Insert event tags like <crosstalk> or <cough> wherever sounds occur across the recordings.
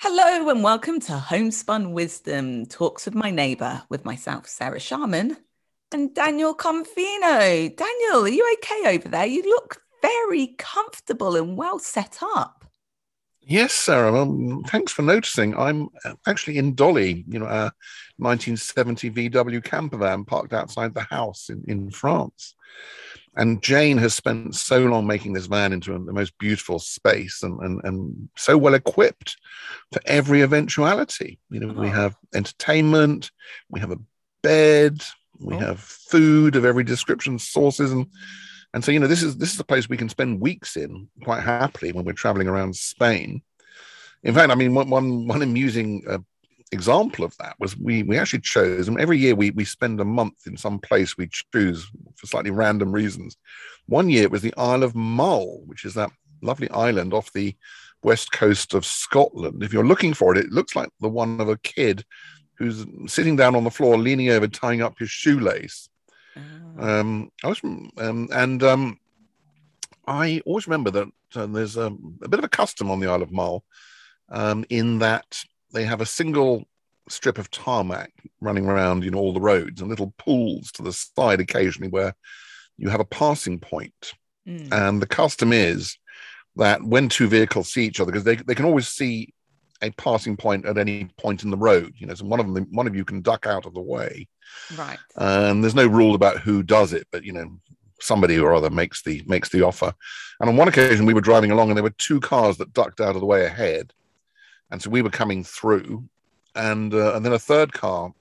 Hello and welcome to Homespun Wisdom Talks with my neighbor with myself, Sarah Sharman, and Daniel Confino. Daniel, are you okay over there? You look very comfortable and well set up. Yes, Sarah. Um, thanks for noticing. I'm uh, actually in Dolly, you know, a 1970 VW camper van parked outside the house in, in France. And Jane has spent so long making this van into the most beautiful space and, and, and so well equipped for every eventuality. You know, oh. we have entertainment, we have a bed, we oh. have food of every description, sources, and and so, you know, this is this is a place we can spend weeks in quite happily when we're traveling around Spain. In fact, I mean, one one, one amusing uh, example of that was we we actually chose, and every year we we spend a month in some place we choose for slightly random reasons. One year it was the Isle of Mull, which is that lovely island off the west coast of Scotland. If you're looking for it, it looks like the one of a kid who's sitting down on the floor, leaning over, tying up his shoelace. Oh. Um, I was, um, and um, I always remember that uh, there's a, a, bit of a custom on the Isle of Mull um, in that they have a single strip of tarmac running around, you know, all the roads and little pools to the side occasionally where you have a passing point. Mm. And the custom is that when two vehicles see each other, because they, they can always see a passing point at any point in the road. You know, so one of them, one of you can duck out of the way. Right. And there's no rule about who does it, but you know, somebody or other makes the makes the offer. And on one occasion, we were driving along, and there were two cars that ducked out of the way ahead, and so we were coming through, and uh, and then a third car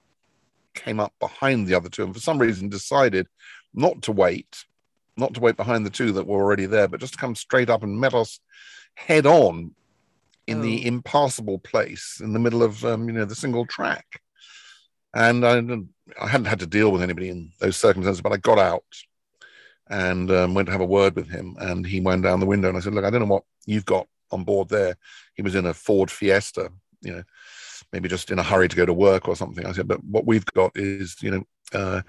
came up behind the other two, and for some reason decided not to wait, not to wait behind the two that were already there, but just to come straight up and met us head on in oh. the impassable place in the middle of um, you know the single track. And I, I hadn't had to deal with anybody in those circumstances, but I got out and um, went to have a word with him. And he went down the window and I said, Look, I don't know what you've got on board there. He was in a Ford Fiesta, you know, maybe just in a hurry to go to work or something. I said, But what we've got is, you know, uh,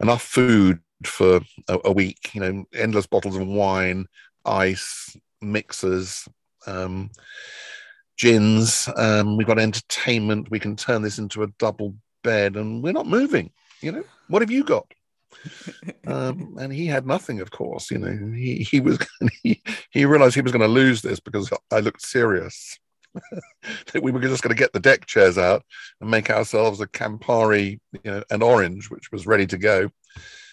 enough food for a, a, week, you know, endless bottles of wine, ice, mixers. Um, gins. Um, we've got entertainment. We can turn this into a double bed, and we're not moving. You know, what have you got? <laughs> um, and he had nothing, of course. You know, he he was <laughs> he, he realized he was going to lose this because I looked serious. <laughs> that we were just going to get the deck chairs out and make ourselves a Campari, you know, an orange, which was ready to go,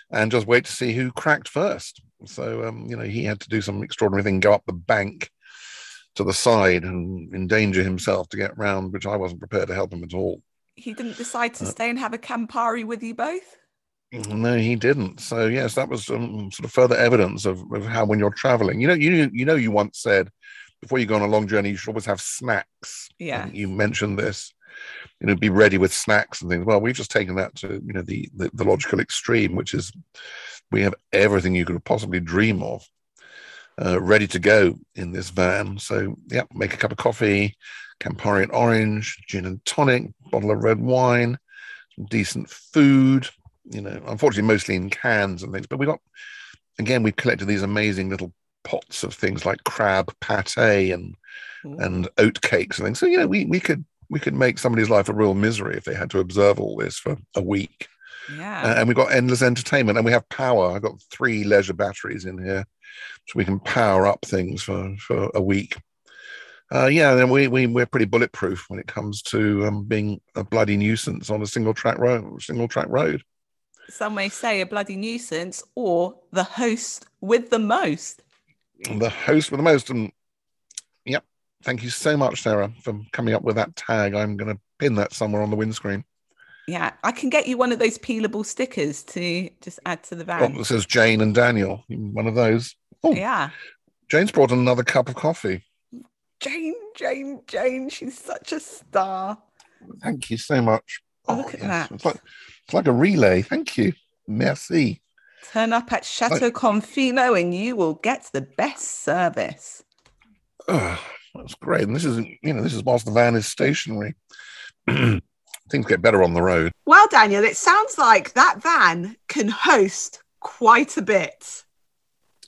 and just wait to see who cracked first. So, um, you know, he had to do some extraordinary thing, go up the bank to the side and endanger himself to get round, which I wasn't prepared to help him at all. He didn't decide to uh, stay and have a Campari with you both? No, he didn't. So yes, that was um, sort of further evidence of, of how when you're traveling, you know, you you know, you once said before you go on a long journey, you should always have snacks. Yeah, you mentioned this. You know, be ready with snacks and things. Well, we've just taken that to you know the, the, the logical extreme, which is we have everything you could possibly dream of uh, ready to go in this van. So, yeah, make a cup of coffee, Campari and orange, gin and tonic, bottle of red wine, decent food. You know, unfortunately, mostly in cans and things. But we got, again, we've collected these amazing little pots of things like crab pate and Ooh. and oat cakes and things. So, you know, we we could we could make somebody's life a real misery if they had to observe all this for a week. Yeah. Uh, and we've got endless entertainment and we have power. I've got three leisure batteries in here so we can power up things for, for a week. Uh, yeah, then we, we we're pretty bulletproof when it comes to um, being a bloody nuisance on a single track road. Single track road. Some may say a bloody nuisance, or the host with the most. The host with the most, and yep. Thank you so much, Sarah, for coming up with that tag. I'm going to pin that somewhere on the windscreen. Yeah, I can get you one of those peelable stickers to just add to the oh, van. Oh, it says Jane and Daniel. One of those. Oh, yeah. Jane's brought another cup of coffee. Jane, Jane, Jane. She's such a star. Thank you so much. Oh, oh look at yes. that. It's like, it's like a relay. Thank you. Merci. Turn up at Chateau like, Confino and you will get the best service. Oh, that's great. And this is, you know, this is whilst the van is stationary. <clears throat> things get better on the road. Well, Daniel, it sounds like that van can host quite a bit.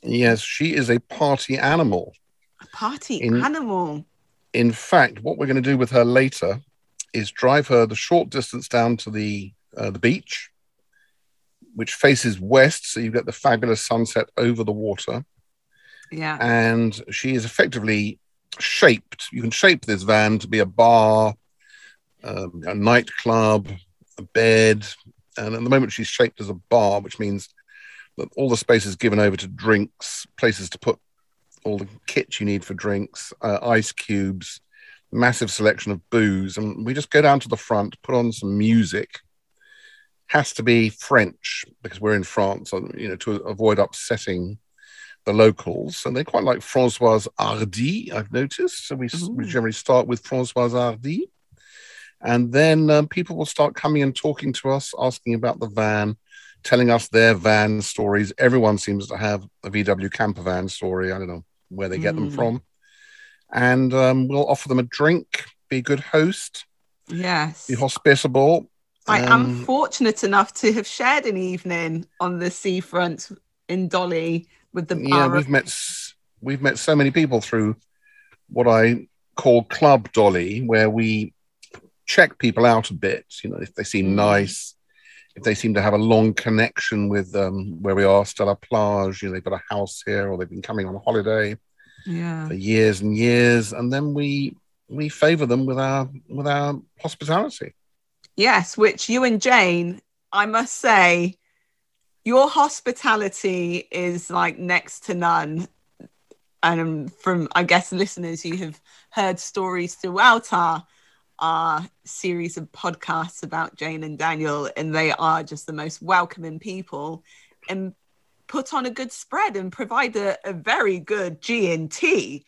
Yes, she is a party animal. A party In- animal. In fact, what we're going to do with her later is drive her the short distance down to the uh, the beach, which faces west, so you get the fabulous sunset over the water. Yeah. and she is effectively shaped. You can shape this van to be a bar, um, a nightclub, a bed, and at the moment she's shaped as a bar, which means that all the space is given over to drinks, places to put all the kit you need for drinks, uh, ice cubes, massive selection of booze, and we just go down to the front, put on some music. Has to be French because we're in France, you know, to avoid upsetting the locals, and they quite like Françoise Hardy, I've noticed. So we, we generally start with Françoise Hardy. And then um, people will start coming and talking to us, asking about the van, telling us their van stories. Everyone seems to have a VW camper van story. I don't know where they get them Mm. from. And um, we'll offer them a drink, be a good host, Yes. be hospitable. I am Um, fortunate enough to have shared an evening on the seafront in Dolly with the yeah, we've met we've met so many people through what I call Club Dolly, where we check people out a bit. You know, if they seem Mm. nice, if they seem to have a long connection with um, where we are, Stella Plage. You know, they've got a house here, or they've been coming on holiday yeah. for years and years, and then we we favour them with our with our hospitality. Yes, which you and Jane, I must say, your hospitality is like next to none. And from, I guess, listeners, you have heard stories throughout our, our series of podcasts about Jane and Daniel, and they are just the most welcoming people and put on a good spread and provide a, a very good G and T.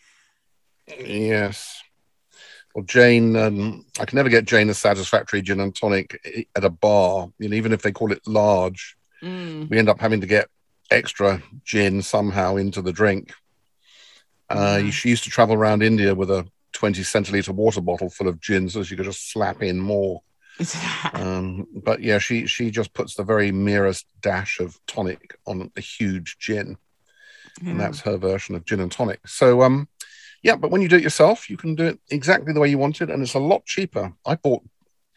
Yes. Well, Jane, um, I can never get Jane a satisfactory gin and tonic at a bar. You know, even if they call it large, Mm, we end up having to get extra gin somehow into the drink. Uh. She used to travel around India with a 20 centiliter water bottle full of gin so she could just slap in more. Um, but yeah, she she just puts the very merest dash of tonic on a huge gin, and that's her version of gin and tonic. So um, yeah, but when you do it yourself, you can do it exactly the way you want it, and it's a lot cheaper. I bought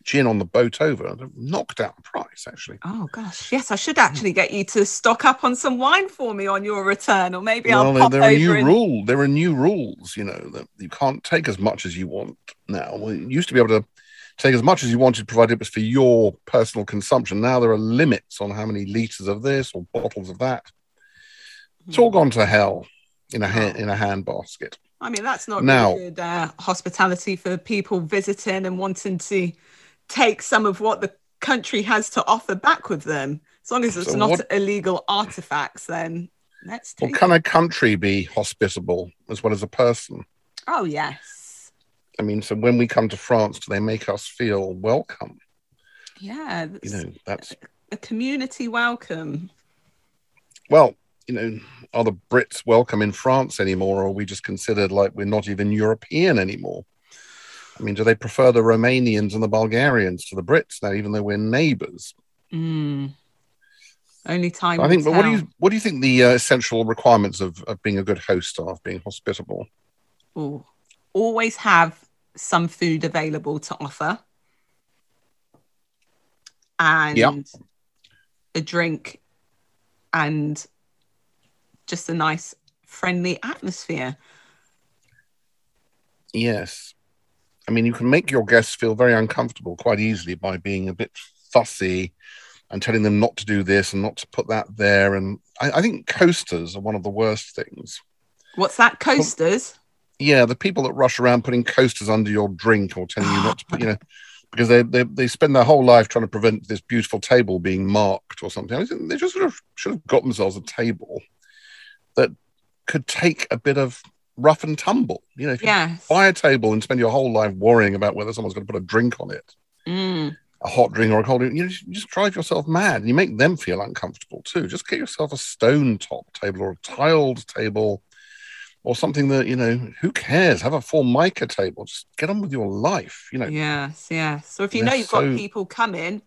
gin on the boat over, knocked out price actually. Oh gosh, yes, I should actually get you to stock up on some wine for me on your return, or maybe I'll there, pop there are over new and rule. There are new rules. You know that you can't take as much as you want now. Well, you used to be able to take as much as you wanted, provided it was for your personal consumption. Now there are limits on how many liters of this or bottles of that. It's all gone to hell in a ha- in a hand basket. I mean, that's not Now- really good uh, hospitality for people visiting and wanting to take some of what the country has to offer back with them. As long as it's So not what- illegal artifacts, then let's Well, can a country be hospitable as well as a person? Oh yes, I mean, so when we come to France, do they make us feel welcome? yeah. You know, that's a community welcome. well, you know, are the Brits welcome in France anymore, or are we just considered like we're not even European anymore? I mean, do they prefer the Romanians and the Bulgarians to the Brits now, even though we're neighbours? Mm. Only time. I think. But what do you what do you think the uh, essential requirements of, of being a good host are, of being hospitable? Ooh. always have some food available to offer and a drink and just a nice friendly atmosphere Yes. I mean, you can make your guests feel very uncomfortable quite easily by being a bit fussy and telling them not to do this and not to put that there. And I, I think coasters are one of the worst things. what's that coasters Yeah, the people that rush around putting coasters under your drink or telling you not to put, you know, because they, they they spend their whole life trying to prevent this beautiful table being marked or something. They just sort of should have got themselves a table that could take a bit of rough and tumble. You know, if you buy a table and spend your whole life worrying about whether someone's going to put a drink on it, Mm. a hot drink or a cold drink, you just, you just drive yourself mad and you make them feel uncomfortable too. Just get yourself a stone top table or a tiled table or something that you know who cares have a formica table just get on with your life you know Yes, yes. So if you They're know you've so- got people coming,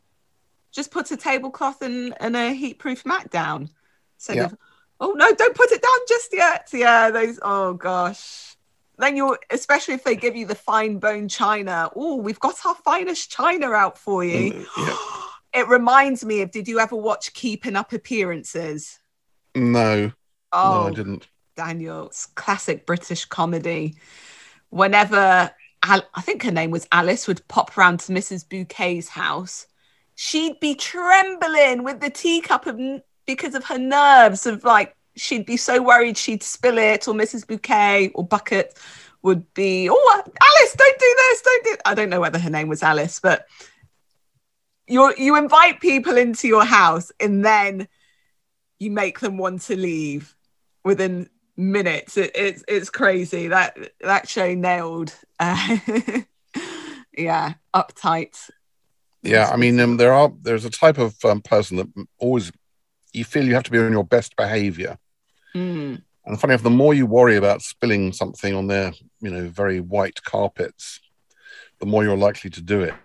just put a tablecloth and, and a heat-proof mat down. Instead Yeah. Oh no, don't put it down just yet. Yeah, those. Oh gosh. Then you're, especially if they give you the fine bone china. Oh, we've got our finest china out for you. Mm, yeah. <gasps> It reminds me of. Did you ever watch Keeping Up Appearances? no Oh, no i didn't Daniel, it's classic British comedy. Whenever Al- I think her name was Alice would pop round to Mrs. Bouquet's house, she'd be trembling with the teacup of because of her nerves of like she'd be so worried she'd spill it, or Mrs. Bouquet or Bucket would be, oh Alice, don't do this, don't do. I don't know whether her name was Alice, but you you invite people into your house and then you make them want to leave within minutes. It, it's it's crazy that that show nailed. Uh, <laughs> yeah, uptight. yeah i mean um, there are there's a type of um, person that always you feel you have to be on your best behavior Mm, and funny enough the more you worry about spilling something on their you know very white carpets the more you're likely to do it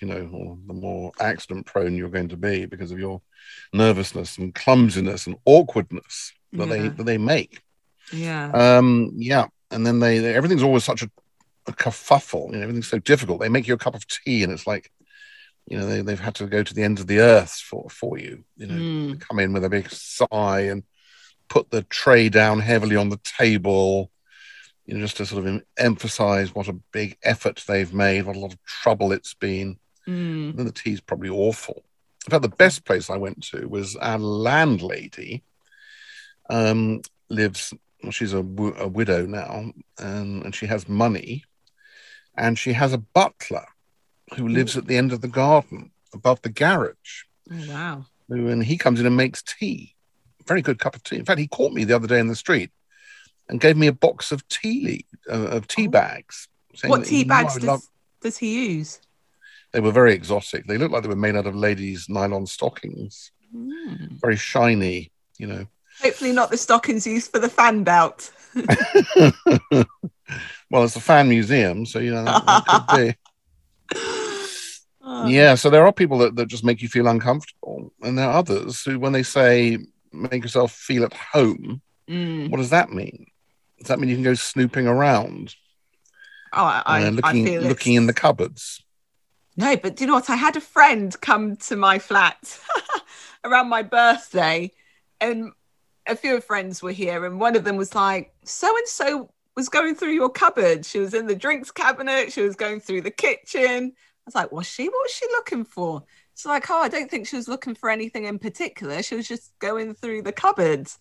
you know or the more accident prone you're going to be because of your nervousness and clumsiness and awkwardness that they that they make yeah. Um, yeah, and then they, they everything's always such a, a kerfuffle. You know, everything's so difficult. They make you a cup of tea, and it's like, you know, they, they've had to go to the ends of the earth for for you. You know, Mm, come in with a big sigh and put the tray down heavily on the table. You know, just to sort of emphasize what a big effort they've made, what a lot of trouble it's been. mm, And then the tea's probably awful. In fact, the best place I went to was our landlady. Um, lives. Well, she's a, w- a widow now, and, and she has money, and she has a butler who lives at the end of the garden above the garage. Oh, wow. And he comes in and makes tea. Very good cup of tea. In fact, he caught me the other day in the street and gave me a box of tea uh, of tea Oh. bags. What tea he knew I bags does, love- does he use? They were very exotic. They looked like they were made out of ladies' nylon stockings. Mm. Very shiny, you know. Hopefully not the stockings used for the fan belt. <laughs> well, it's a fan museum, so you know that, that could be. <laughs> Yeah, so there are people that, that just make you feel uncomfortable, and there are others who, when they say make yourself feel at home, mm. what does that mean? Does that mean you can go snooping around, Oh, I, I, uh, I looking feel looking in the cupboards? No, but do you know what? I had a friend come to my flat <laughs> around my birthday, and a few of friends were here, and one of them was like, "So and so was going through your cupboard. She was in the drinks cabinet. She was going through the kitchen." I was like, "Was she? What was she looking for?" She's like, "Oh, I don't think she was looking for anything in particular. She was just going through the cupboards."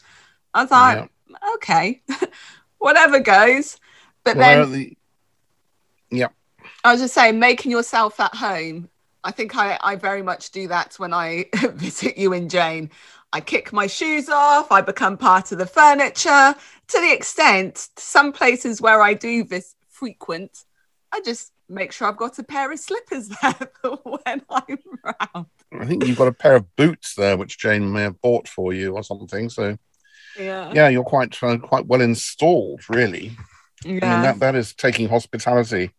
I was like, "Okay, <laughs> whatever goes." But Well, then the- I was just saying, making yourself at home. I think I, I very much do that when I <laughs> visit you and Jane. I kick my shoes off, I become part of the furniture to the extent, some places where I do this frequent, I just make sure I've got a pair of slippers <laughs> there for when I'm around. I think you've got a pair of boots there, which Jane may have bought for you or something. So Yeah. yeah, you're quite uh, quite well installed, really. Yeah. I mean, that, that is taking hospitality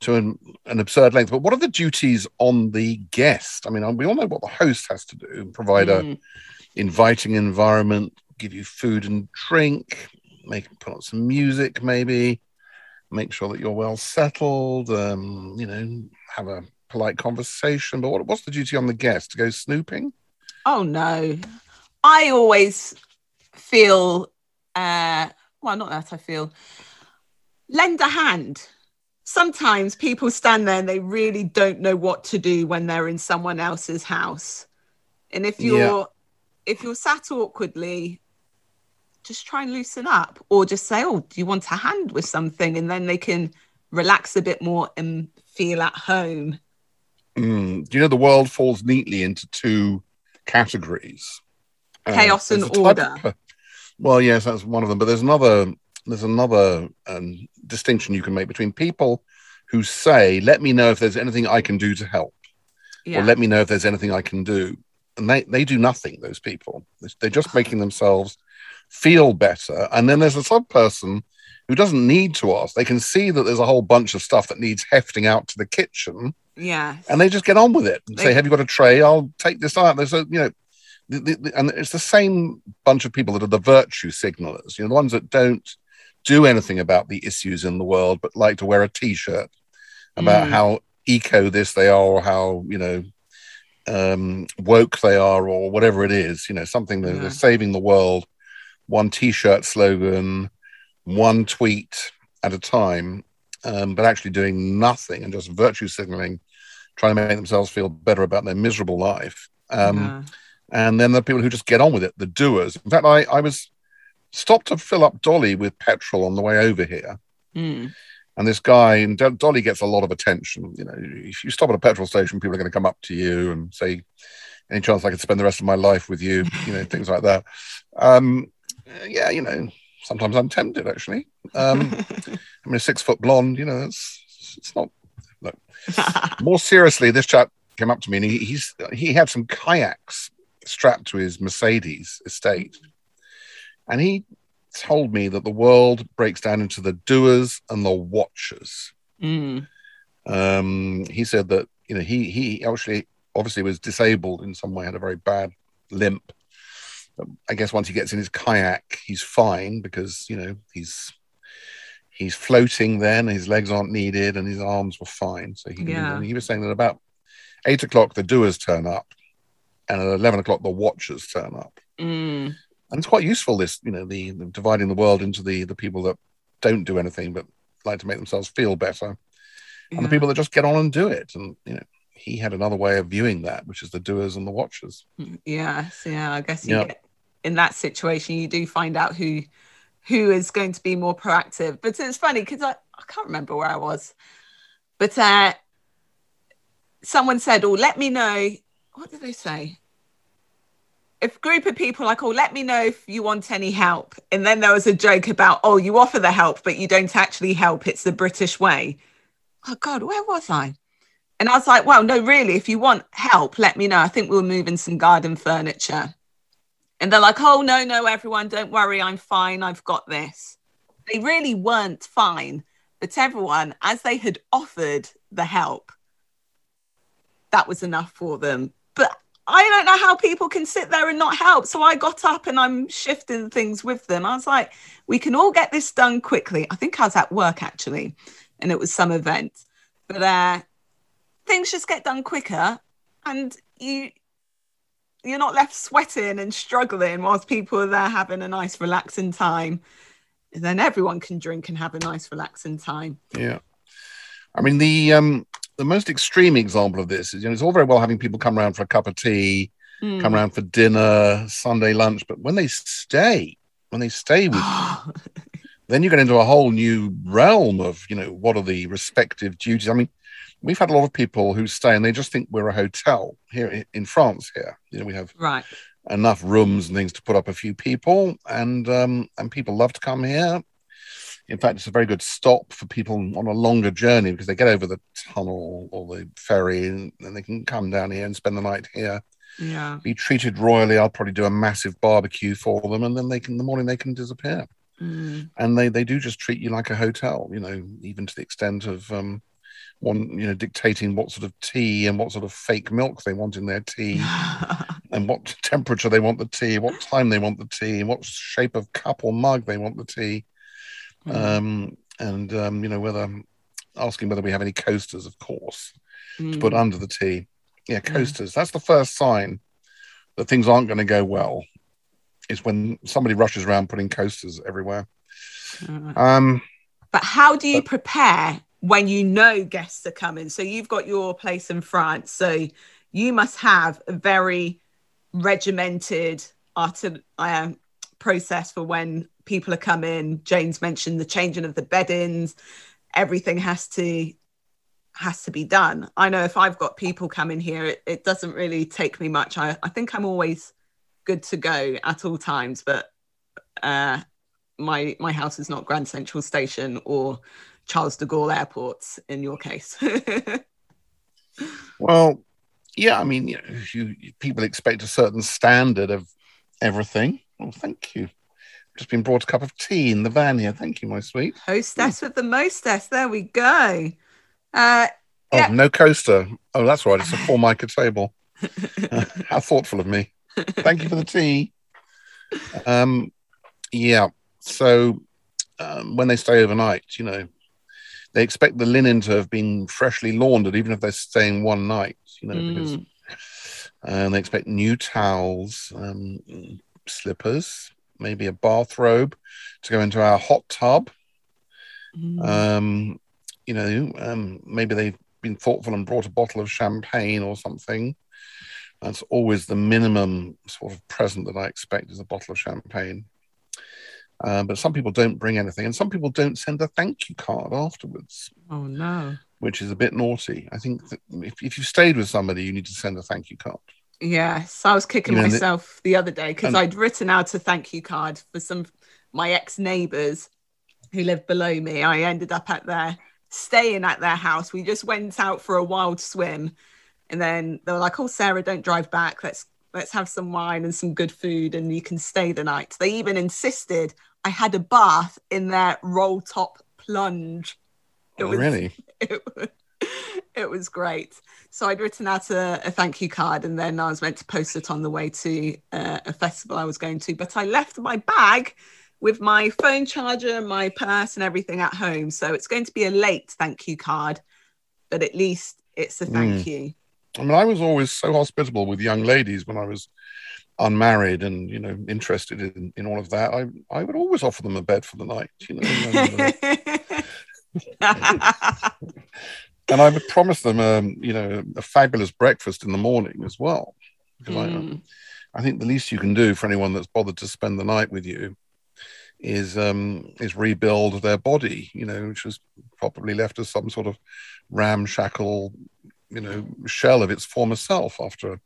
to an, an absurd length. But what are the duties on the guest? I mean, we all know what the host has to do provide a Mm. inviting environment, give you food and drink, make put on some music, maybe, make sure that you're well settled, um, you know, have a polite conversation. But what, what's the duty on the guest? To go snooping? Oh no. I always feel uh well not that I feel lend a hand. Sometimes people stand there and they really don't know what to do when they're in someone else's house. And if you're Yeah. if you're sat awkwardly, just try and loosen up or just say, Oh, do you want a hand with something? And then they can relax a bit more and feel at home. Mm. Do you know the world falls neatly into two categories? Uh, Chaos and there's a type order. of well, yes, that's one of them. But there's another. There's another um, distinction you can make between people who say, "Let me know if there's anything I can do to help," Yeah. or "Let me know if there's anything I can do," and they they do nothing. Those people, they're just making themselves feel better. And then there's a sub person who doesn't need to ask. They can see that there's a whole bunch of stuff that needs hefting out to the kitchen. Yeah. And they just get on with it and They- say, Have you got a tray? I'll take this out. There's a, you know, the, the, the- and it's the same bunch of people that are the virtue signalers, you know, the ones that don't do anything about the issues in the world, but like to wear a t shirt about Mm. how eco this they are or how, you know, um, woke they are or whatever it is, you know, something that Yeah. they're saving the world, one t shirt slogan, one tweet at a time, um, but actually doing nothing and just virtue signaling, trying to make themselves feel better about their miserable life. Um, Yeah. And then there are people who just get on with it, the doers. In fact, I, I was stopped to fill up Dolly with petrol on the way over here. Mm. And this guy, and Do- Dolly gets a lot of attention. You know, if you stop at a petrol station, people are going to come up to you and say, "Any chance I could spend the rest of my life with you?" You know, things like that. Um, yeah, you know, sometimes I'm tempted actually. Um, <laughs> I mean, a six foot blonde, you know, it's it's not. Look. <laughs> More seriously, this chap came up to me and he, he's he had some kayaks strapped to his Mercedes estate, and he told me that the world breaks down into the doers and the watchers. Mm. Um, he said that you know he he actually obviously was disabled in some way, had a very bad limp. I guess once he gets in his kayak, he's fine because you know he's he's floating then, his legs aren't needed, and his arms were fine. So he, Yeah. he was saying that about eight o'clock the doers turn up, and at eleven o'clock the watchers turn up Mm. and it's quite useful this you know the, the dividing the world into the the people that don't do anything but like to make themselves feel better and the people that just get on and do it and you know he had another way of viewing that which is the doers and the watchers Yes, yeah. I guess you Yeah. In that situation, you do find out who who is going to be more proactive. But it's funny because I, I can't remember where I was, but uh, someone said, "Oh, let me know." What did they say? If a group of people like, "Oh, let me know if you want any help," and then there was a joke about, "Oh, you offer the help, but you don't actually help. It's the British way." Oh God, where was I? And I was like, well, no, really, if you want help, let me know. I think we'll move in some garden furniture. And they're like, oh, no, no, everyone, don't worry. I'm fine. I've got this. They really weren't fine. But everyone, as they had offered the help, that was enough for them. But I don't know how people can sit there and not help. So I got up and I'm shifting things with them. I was like, we can all get this done quickly. I think I was at work actually, and it was some event. But uh, things just get done quicker and you you're not left sweating and struggling whilst people are there having a nice relaxing time. And then everyone can drink and have a nice relaxing time. Yeah. I mean the um the most extreme example of this is you know it's all very well having people come around for a cup of tea Mm. come around for dinner sunday lunch but when they stay when they stay <gasps> with you then you get into a whole new realm of you know what are the respective duties. I mean we've had a lot of people who stay and they just think we're a hotel here in france here. You know we have right. enough rooms and things to put up a few people and um and people love to come here. In fact it's a very good stop for people on a longer journey because they get over the tunnel or the ferry and, and they can come down here and spend the night here. Yeah. Be treated royally. I'll probably do a massive barbecue for them and then they can in the morning they can disappear. Mm. and they they do just treat you like a hotel you know even to the extent of um one you know dictating what sort of tea and what sort of fake milk they want in their tea <laughs> and what temperature they want the tea what time they want the tea what shape of cup or mug they want the tea Mm. um and um you know whether asking whether we have any coasters of course to Mm. put under the tea yeah coasters that's the first sign that things aren't going to go well is when somebody rushes around putting coasters everywhere Mm. um but how do you prepare when you know guests are coming. So you've got your place in france. So you must have a very regimented art uh, process for when people are coming. James mentioned the changing of the beddings. Everything has to has to be done. I know if i've got people coming here it, it doesn't really take me much. I, I think i'm always good to go at all times but uh my my house is not grand central station or charles de gaulle airports in your case <laughs> Well, yeah, I mean, you know, you people expect a certain standard of everything. Well, thank you. just been brought a cup of tea in the van here. Thank you, my sweet. Hostess with the mostess. There we go. Uh, Oh, Yeah. no coaster. Oh, that's right. It's a formica table. Uh, <laughs> how thoughtful of me. Thank you for the tea. Um, yeah. So um, when they stay overnight, you know, they expect the linen to have been freshly laundered, even if they're staying one night. You know, because Mm. and they expect new towels, um, slippers, maybe a bathrobe to go into our hot tub. Mm. Um, you know, um, maybe they've been thoughtful and brought a bottle of champagne or something. That's always the minimum sort of present that I expect is a bottle of champagne. Uh, but some people don't bring anything, and some people don't send a thank you card afterwards, oh no. which is a bit naughty. I think that if, if you've stayed with somebody, you need to send a thank you card. Yes, I was kicking You know, myself the other day because I'd written out a thank you card for some my ex neighbours who lived below me. I ended up at their staying at their house. We just went out for a wild swim, and then they were like, "Oh, Sarah, don't drive back. Let's let's have some wine and some good food, and you can stay the night." They even insisted I had a bath in their roll top plunge. It Oh, was- really? <laughs> it was, it was great. So I'd written out a, a thank you card and then I was meant to post it on the way to uh, a festival I was going to. But I left my bag with my phone charger, my purse, and everything at home. So it's going to be a late thank you card, but at least it's a thank you. I mean, I was always so hospitable with young ladies when I was unmarried and you know interested in, in all of that. I I would always offer them a bed for the night, you know, <laughs> and, I would promise them, um, you know, a fabulous breakfast in the morning as well. Because I, Mm, I think the least you can do for anyone that's bothered to spend the night with you is um, is rebuild their body, you know, which was probably left as some sort of ramshackle, you know, shell of its former self after a,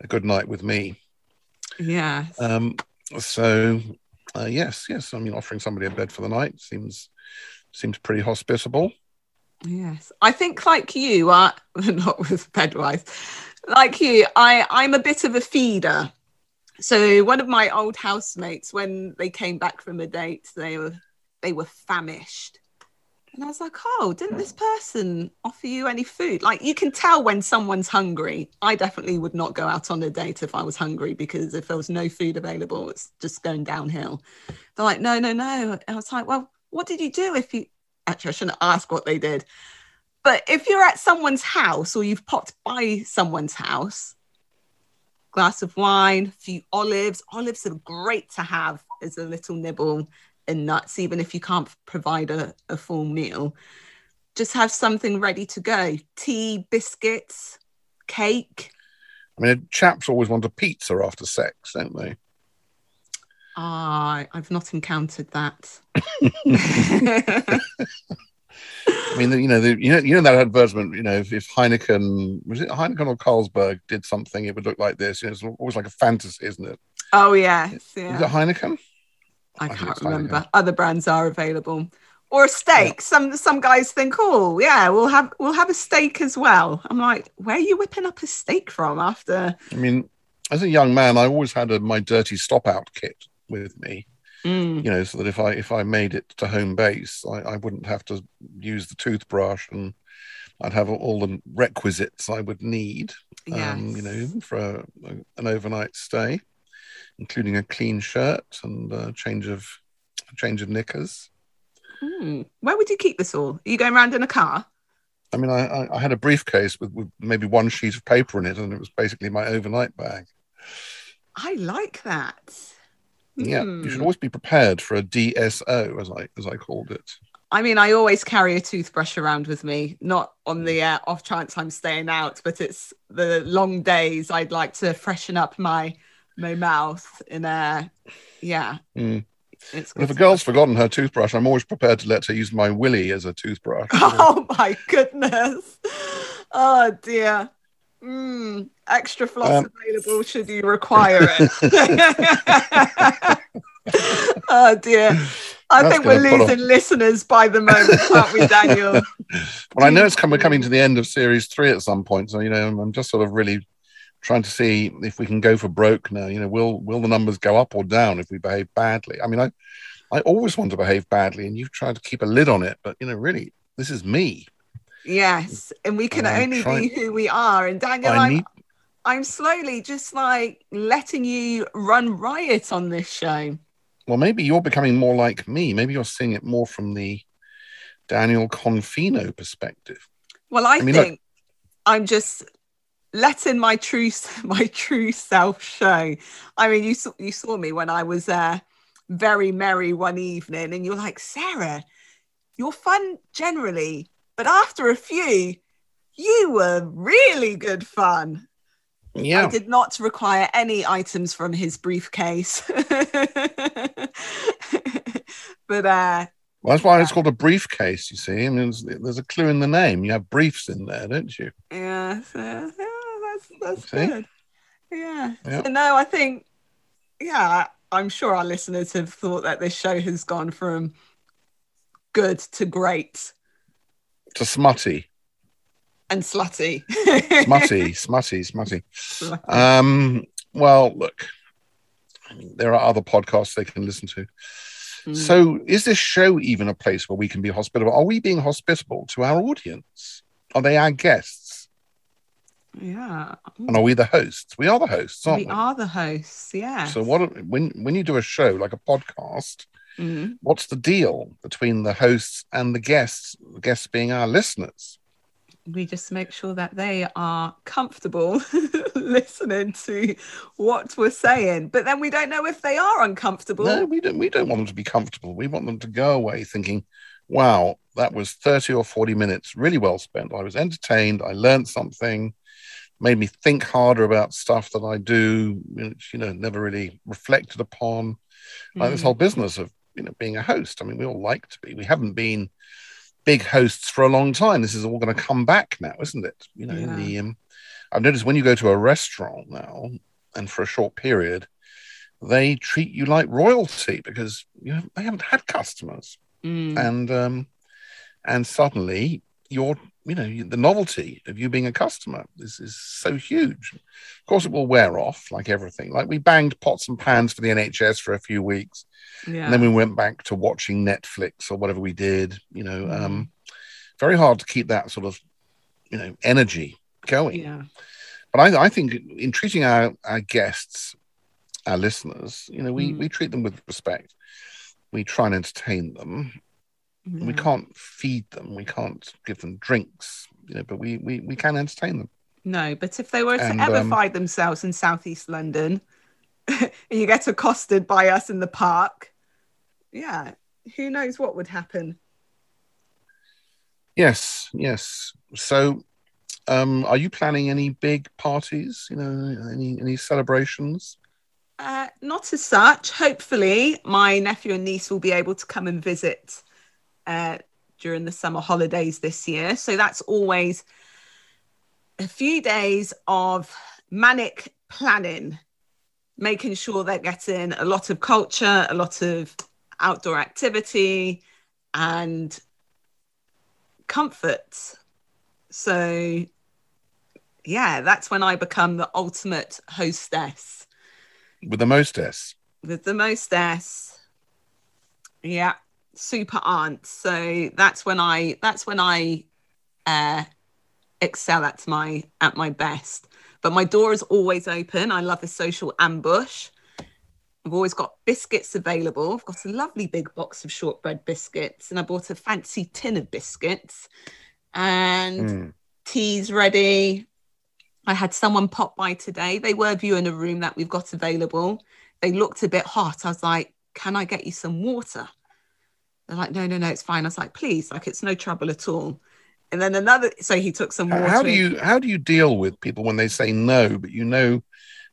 a good night with me. Yeah. Um, so uh, yes, yes, I mean, offering somebody a bed for the night seems seems pretty hospitable. Yes, I think like you are <laughs> not with bedwise. Like you, I I'm a bit of a feeder. So one of my old housemates, when they came back from a date, they were they were famished, and I was like, oh, didn't this person offer you any food? Like you can tell when someone's hungry. I definitely would not go out on a date if I was hungry because if there was no food available, it's just going downhill. They're like, no, no, no. I was like, well, what did you do if you? Actually, I shouldn't ask what they did. But if you're at someone's house or you've popped by someone's house, glass of wine, a few olives. Olives are great to have as a little nibble and nuts, even if you can't provide a, a full meal. Just have something ready to go. Tea, biscuits, cake. I mean, chaps always want a pizza after sex, don't they? Ah, I've not encountered that. <laughs> I mean, you know, the, you know, you know that advertisement. You know, if, if Heineken was it Heineken or Carlsberg did something, it would look like this. You know, it's always like a fantasy, isn't it? oh yes, Is it Heineken? I can't remember. Heineken. Other brands are available. Or a steak. Some some guys think, oh yeah, we'll have we'll have a steak as well. I'm like, where are you whipping up a steak from after? I mean, as a young man, I always had a, my dirty stop out kit with me. Mm, You know, so that if I if I made it to home base, I, I wouldn't have to use the toothbrush, and I'd have all the requisites I would need. um, you know, for a, an overnight stay, including a clean shirt and a change of a change of knickers. Mm. Where would you keep this all? Are you going around in a car? I mean, I, I, had a briefcase with, with maybe one sheet of paper in it, and it was basically my overnight bag. I like that. Yeah, you should Hmm. always be prepared for a DSO, as I as I called it. I mean, I always carry a toothbrush around with me, not on the uh, off chance I'm staying out, but it's the long days. I'd like to freshen up my my mouth in a yeah. Mm. It's if a girl's forgotten her toothbrush, I'm always prepared to let her use my willy as a toothbrush. <laughs> Oh my goodness! Oh dear. Mm, extra floss Um, available should you require it. <laughs> <laughs> oh dear. I That's think we're off- losing listeners by the moment, aren't we, Daniel? well, I know it's we're coming to the end of series three at some point, so you know I'm just sort of really trying to see if we can go for broke now. You know, will will the numbers go up or down if we behave badly? I mean, I I always want to behave badly, and you've tried to keep a lid on it, but you know, really, this is me. Yes, and we can only trying... be who we are. And Daniel, I I'm, need... I'm slowly just like letting you run riot on this show. Well, maybe you're becoming more like me. Maybe you're seeing it more from the Daniel Confino perspective. Well, I, I mean, think look... I'm just letting my true <laughs> my true self show. I mean, you saw you saw me when I was uh, very merry one evening, and you're like, Sarah, you're fun generally, but after a few, you were really good fun. Yeah. I did not require any items from his briefcase. <laughs> but uh well, that's why it's called a briefcase, you see. I mean, there's, there's, a clue in the name. You have briefs in there, don't you? Yeah, so, yeah that's, that's good. Yeah. yeah. So, no, I think, yeah, I'm sure our listeners have thought that this show has gone from good to great to smutty and slutty. smutty, <laughs> smutty, smutty. Um, well, look, I mean, there are other podcasts they can listen to. Mm. So, is this show even a place where we can be hospitable? Are we being hospitable to our audience? Are they our guests? Yeah. And are we the hosts? We are the hosts, aren't we? We are the hosts, yeah. So, what when when you do a show like a podcast, Mm-hmm. What's the deal between the hosts and the guests? The guests being our listeners. We just make sure that they are comfortable <laughs> listening to what we're saying, but then we don't know if they are uncomfortable. No, we don't. We don't want them to be comfortable. We want them to go away thinking, "Wow, that was thirty or forty minutes, really well spent. I was entertained. I learned something." Made me think harder about stuff that I do, which you know never really reflected upon. Like mm. this whole business of you know being a host. I mean, we all like to be. We haven't been big hosts for a long time. This is all going to come back now, isn't it? You know, yeah. the um, I've noticed when you go to a restaurant now, and for a short period, they treat you like royalty because you know they haven't had customers, mm. and um, and suddenly you're you know the novelty of you being a customer is, is so huge of course it will wear off like everything like we banged pots and pans for the nhs for a few weeks yeah. and then we went back to watching netflix or whatever we did you know mm. um very hard to keep that sort of you know energy going yeah but i, I think in treating our, our guests our listeners you know we mm. we treat them with respect we try and entertain them We can't feed them. We can't give them drinks. You know, but we we, we can entertain them. No, but if they were to and, ever um, find themselves in southeast London, <laughs> and you get accosted by us in the park, yeah, who knows what would happen? Yes, yes. So, um, are you planning any big parties? You know, any any celebrations? Uh, not as such. Hopefully, my nephew and niece will be able to come and visit uh, during the summer holidays this year. So that's always a few days of manic planning, making sure they're getting a lot of culture, a lot of outdoor activity, and comfort. So, yeah, that's when I become the ultimate hostess. With the mostess. With the mostess. Yeah super aunt so that's when i that's when i uh excel at my at my best. But my door is always open. I love a social ambush. I've always got biscuits available. I've got a lovely big box of shortbread biscuits and i bought a fancy tin of biscuits and mm. tea's ready. I had someone pop by today. They were viewing a room that we've got available. They looked a bit hot. I was like can i get you some water they're like, no, no, no, it's fine. I was like, please, like it's no trouble at all. And then another, so he took some water. How do you how do you deal with people when they say no, but you know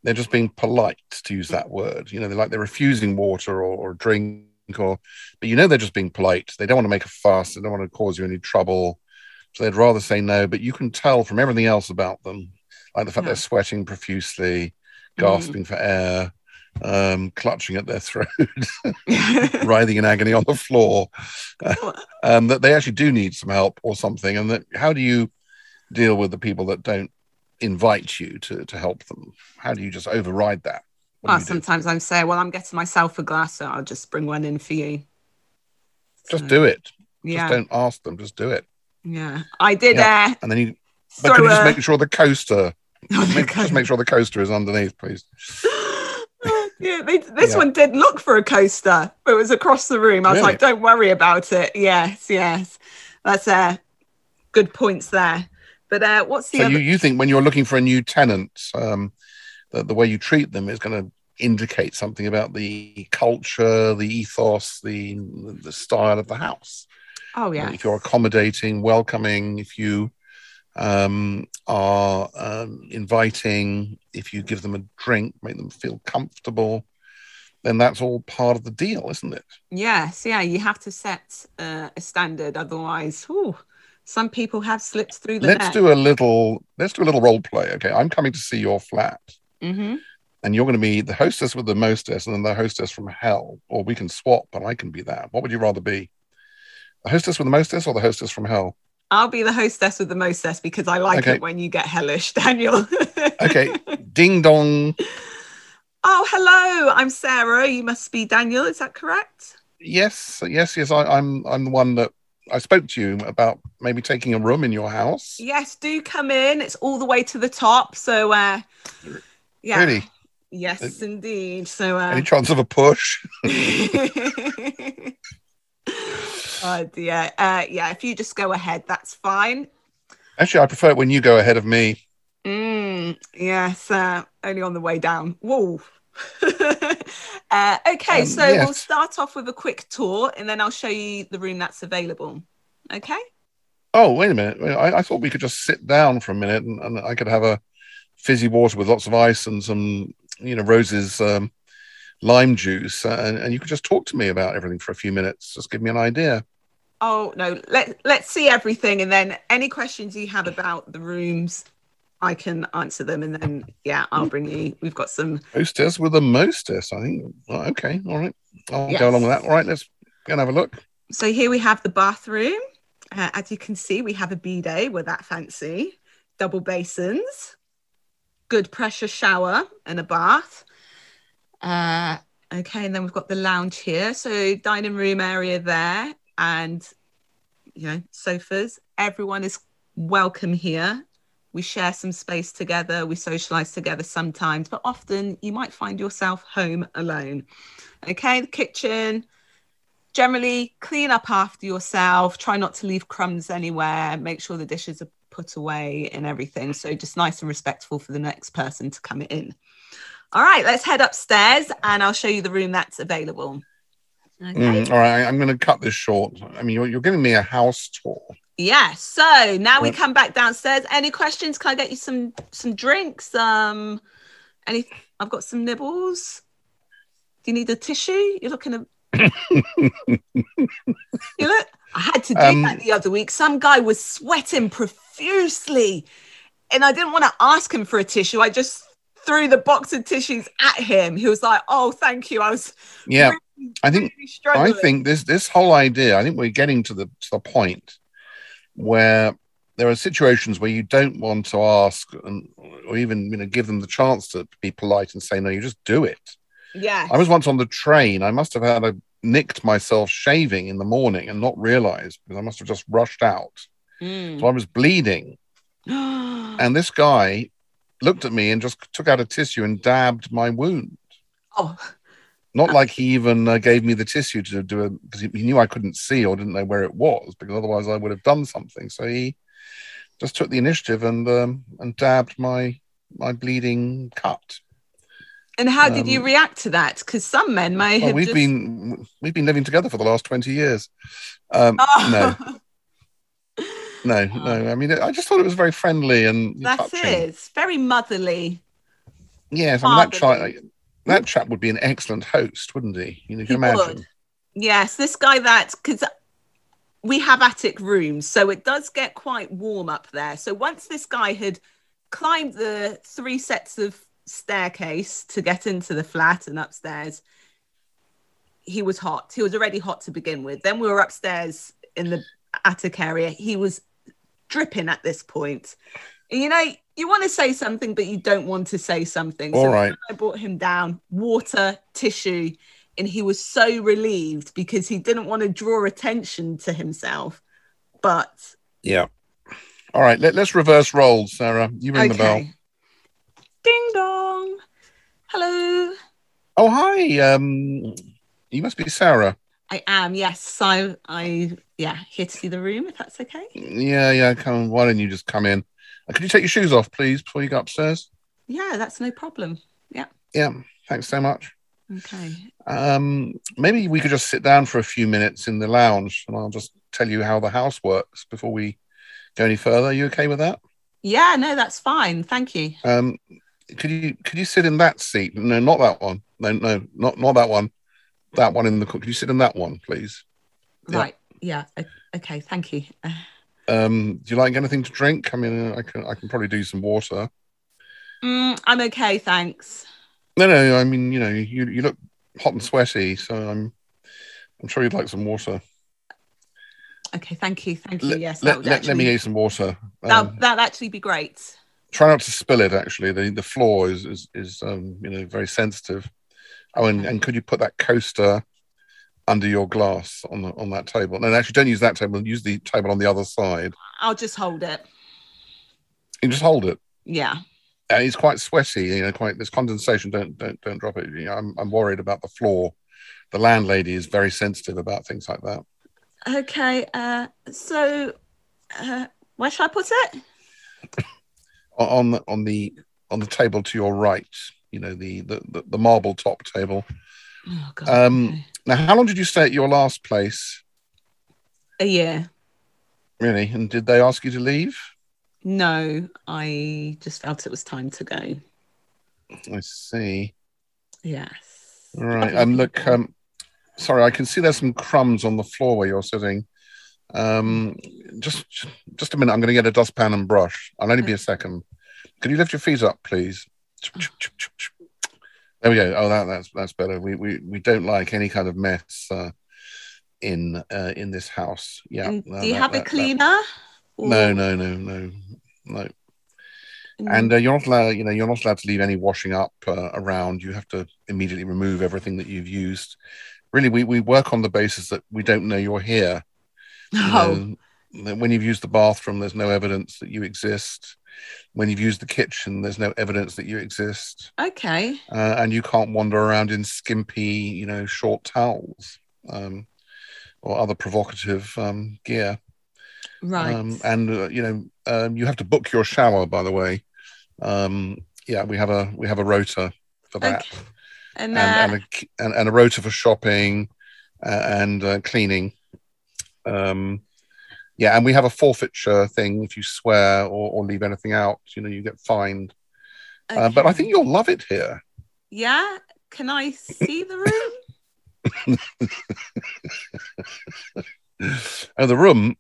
they're just being polite to use that word? You know, they're like they're refusing water or, or drink or, but you know they're just being polite. They don't want to make a fuss. They don't want to cause you any trouble. So they'd rather say no. But you can tell from everything else about them, like the fact yeah. they're sweating profusely, mm. gasping mm. for air, um, clutching at their throat, <laughs> <laughs> writhing in agony on the floor, uh, <laughs> that they actually do need some help or something. And that how do you deal with the people that don't invite you to to help them? How do you just override that? Well, sometimes I'm saying, well, I'm getting myself a glass, so I'll just bring one in for you. Just So, do it. Yeah, Just don't ask them. Just do it. yeah. I did. Yeah. Uh, And then you. But can you just make sure the coaster? Oh, Make, just make sure the coaster is underneath, please. Yeah, they, this Yeah. one did look for a coaster, but it was across the room. I was Really? like, don't worry about it. Yes, yes. That's uh, good points there. But uh, what's the So other? you, you think when you're looking for a new tenant, um, that the way you treat them is going to indicate something about the culture, the ethos, the the style of the house. oh, yeah. If you're accommodating, welcoming, if you um, are um, inviting, if you give them a drink, make them feel comfortable, then that's all part of the deal, isn't it? Yes, yeah. You have to set uh, a standard. Otherwise, whew, some people have slipped through the Let's net. do a little. Let's do a little role play. Okay, I'm coming to see your flat. hmm and you're going to be the hostess with the mostess and then the hostess from hell or we can swap but i can be that what would you rather be the hostess with the mostess or the hostess from hell I'll be the hostess with the mostess because I like Okay. it when you get hellish, <laughs> Daniel. okay ding dong oh, hello. I'm Sarah. You must be Daniel. Is that correct? yes yes yes I, i'm i'm the one that i spoke to you about maybe taking a room in your house Yes, do come in. It's all the way to the top. So, uh, yeah. really Yes, indeed. So, uh, any chance of a push <laughs> <laughs> oh dear. Uh, yeah, if you just go ahead, that's fine. actually i prefer it when you go ahead of me Mm, yes, uh, only on the way down. Whoa. <laughs> uh, okay, Um, so yes. we'll start off with a quick tour and then I'll show you the room that's available. Okay. oh wait a minute i, I thought we could just sit down for a minute and, and i could have a fizzy water with lots of ice and some you know rose's um, lime juice and, and you could just talk to me about everything for a few minutes just give me an idea Oh no, let let's see everything and then any questions you have about the rooms, I can answer them and then yeah, I'll bring you. We've got some hostess with a mostess i think oh, okay all right i'll Yes. go along with that all right let's go and have a look so here we have the bathroom. Uh, as you can see, we have a bidet. We're that fancy. Double basins, good pressure shower and a bath. Uh, okay, and then we've got the lounge here. So dining room area there, and you know sofas. Everyone is welcome here. We share some space together. We socialize together sometimes, but often you might find yourself home alone. Okay, the kitchen generally clean up after yourself try not to leave crumbs anywhere make sure the dishes are put away and everything so just nice and respectful for the next person to come in all right let's head upstairs and i'll show you the room that's available okay. Mm, all right i'm going to cut this short. I mean you're, you're giving me a house tour. Yeah so now we come back downstairs. Any questions? Can i get you some some drinks? Um any i've got some nibbles. Do you need a tissue? You're looking at <laughs> You look, I had to do Um, that the other week. Some guy was sweating profusely, and I didn't want to ask him for a tissue. I just threw the box of tissues at him. He was like, "Oh, thank you." I was yeah really, i think really. I think this this whole idea. I think we're getting to the to the point where there are situations where you don't want to ask, and, or even you know give them the chance to be polite and say no. You just do it. yeah, I was once on the train. I must have had a nicked myself shaving in the morning and not realized because I must have just rushed out. Mm. So I was bleeding, <gasps> and this guy looked at me and just took out a tissue and dabbed my wound. oh, Not like he even uh, gave me the tissue to do it because he, knew I couldn't see or didn't know where it was because otherwise I would have done something. So he just took the initiative and um, and dabbed my my bleeding cut. and how did you Um, react to that? Because some men may Well, have we've just... been we've been living together for the last twenty years. Um, Oh. No, <laughs> no, oh. no. I mean, I just thought it was very friendly and That's touching. it. It's very motherly. Yes, I mean that chap, that chap would be an excellent host, wouldn't he? You know, you He imagine. would. Yes, this guy that because we have attic rooms, so it does get quite warm up there. So once this guy had climbed the three sets of staircase to get into the flat and upstairs, he was hot. He was already hot to begin with. Then we were upstairs in the attic area. He was dripping at this point. You know, you want to say something, but you don't want to say something. All so right. I brought him down water, tissue, and he was so relieved because he didn't want to draw attention to himself. But Yeah. All right. Let, let's reverse roles, Sarah. You ring the bell. Ding dong. Hello. Oh, hi. Um, you must be Sarah. I am, yes. I I yeah, here to see the room if that's okay. Yeah, yeah. Come. Why don't you just come in? Uh, Could you take your shoes off, please, before you go upstairs? Yeah, that's no problem. Yeah. Yeah. Thanks so much. Okay. Um, maybe we could just sit down for a few minutes in the lounge, and I'll just tell you how the house works before we go any further. Are you okay with that? Yeah, no, that's fine. Thank you. Um, could you could you sit in that seat? No, not that one. No, no, not not that one. That one in the. Could you sit in that one, please? Yeah. Right. Yeah. Okay. Thank you. <sighs> Um, do you like anything to drink? I mean, I can I can probably do some water. mm, I'm okay, thanks. No, no. I mean, you know, you you look hot and sweaty, so I'm I'm sure you'd like some water. Okay, thank you. Thank you. Let, yes, let, let, actually, let me get some water. that Um, that'd actually be great. try not to spill it. Actually, the the floor is is, is um, you know very sensitive. Oh, and, and could you put that coaster under your glass on the, on that table? No, actually, don't use that table. Use the table on the other side. I'll just hold it. You just hold it. Yeah. And it's quite sweaty. You know, quite there's condensation. Don't don't don't drop it. You know, I'm I'm worried about the floor. The landlady is very sensitive about things like that. Okay. Uh, so, uh, where should I put it? <coughs> On the on the on the table to your right. You know, the the the, marble top table. Oh God. Um, okay. Now, how long did you stay at your last place? A year. Really? And did they ask you to leave? No, I just felt it was time to go. I see. Yes. All right. And look, um, sorry, I can see there's some crumbs on the floor where you're sitting. Um, just, just a minute. I'm going to get a dustpan and brush. I'll only be a second. Can you lift your feet up, please? There we go. Oh, that, that's that's better. We we we don't like any kind of mess uh, in uh, in this house. Yeah. And do you that- have that- a cleaner? No, no, no, no, no. Mm, and uh, you're not allowed you know you're not allowed to leave any washing up uh, around you have to immediately remove everything that you've used really we, we work on the basis that we don't know you're here You <laughs> oh, know, when you've used the bathroom there's no evidence that you exist when you've used the kitchen there's no evidence that you exist okay. uh, and you can't wander around in skimpy you know short towels um, or other provocative um, gear Right. um, and uh, you know um, you have to book your shower by the way um, yeah we have a we have a rota for that okay. And, and, uh, and, a, and, and a rota for shopping uh, and uh, cleaning um, yeah and we have a forfeiture thing if you swear or, or leave anything out you know you get fined uh, but i think you'll love it here Yeah. Can I see the room? <laughs> oh the room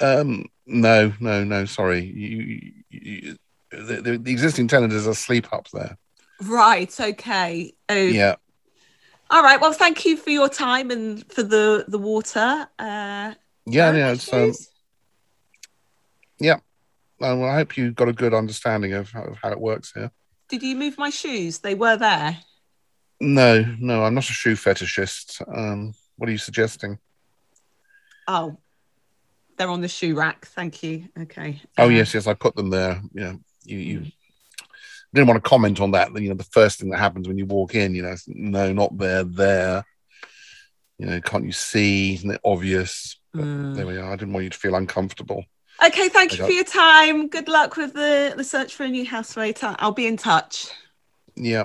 um no no no sorry you, you, you the, the, the existing tenant is asleep up there right. Okay. Oh, yeah All right. Well, thank you for your time and for the the water. Uh, yeah yeah it's um, news. uh, well, i hope you got a good understanding of how, of how it works here Did you move my shoes? They were there. no no i'm not a shoe fetishist um what are you suggesting Oh, they're on the shoe rack. Thank you. Okay. oh Uh, yes yes i put them there yeah you you didn't want to comment on that you know the first thing that happens when you walk in you know no not there there you know can't you see isn't it obvious mm. there we are i didn't want you to feel uncomfortable Okay. Thank I you got- for your time. Good luck with the the search for a new housemate. I- I'll be in touch. yeah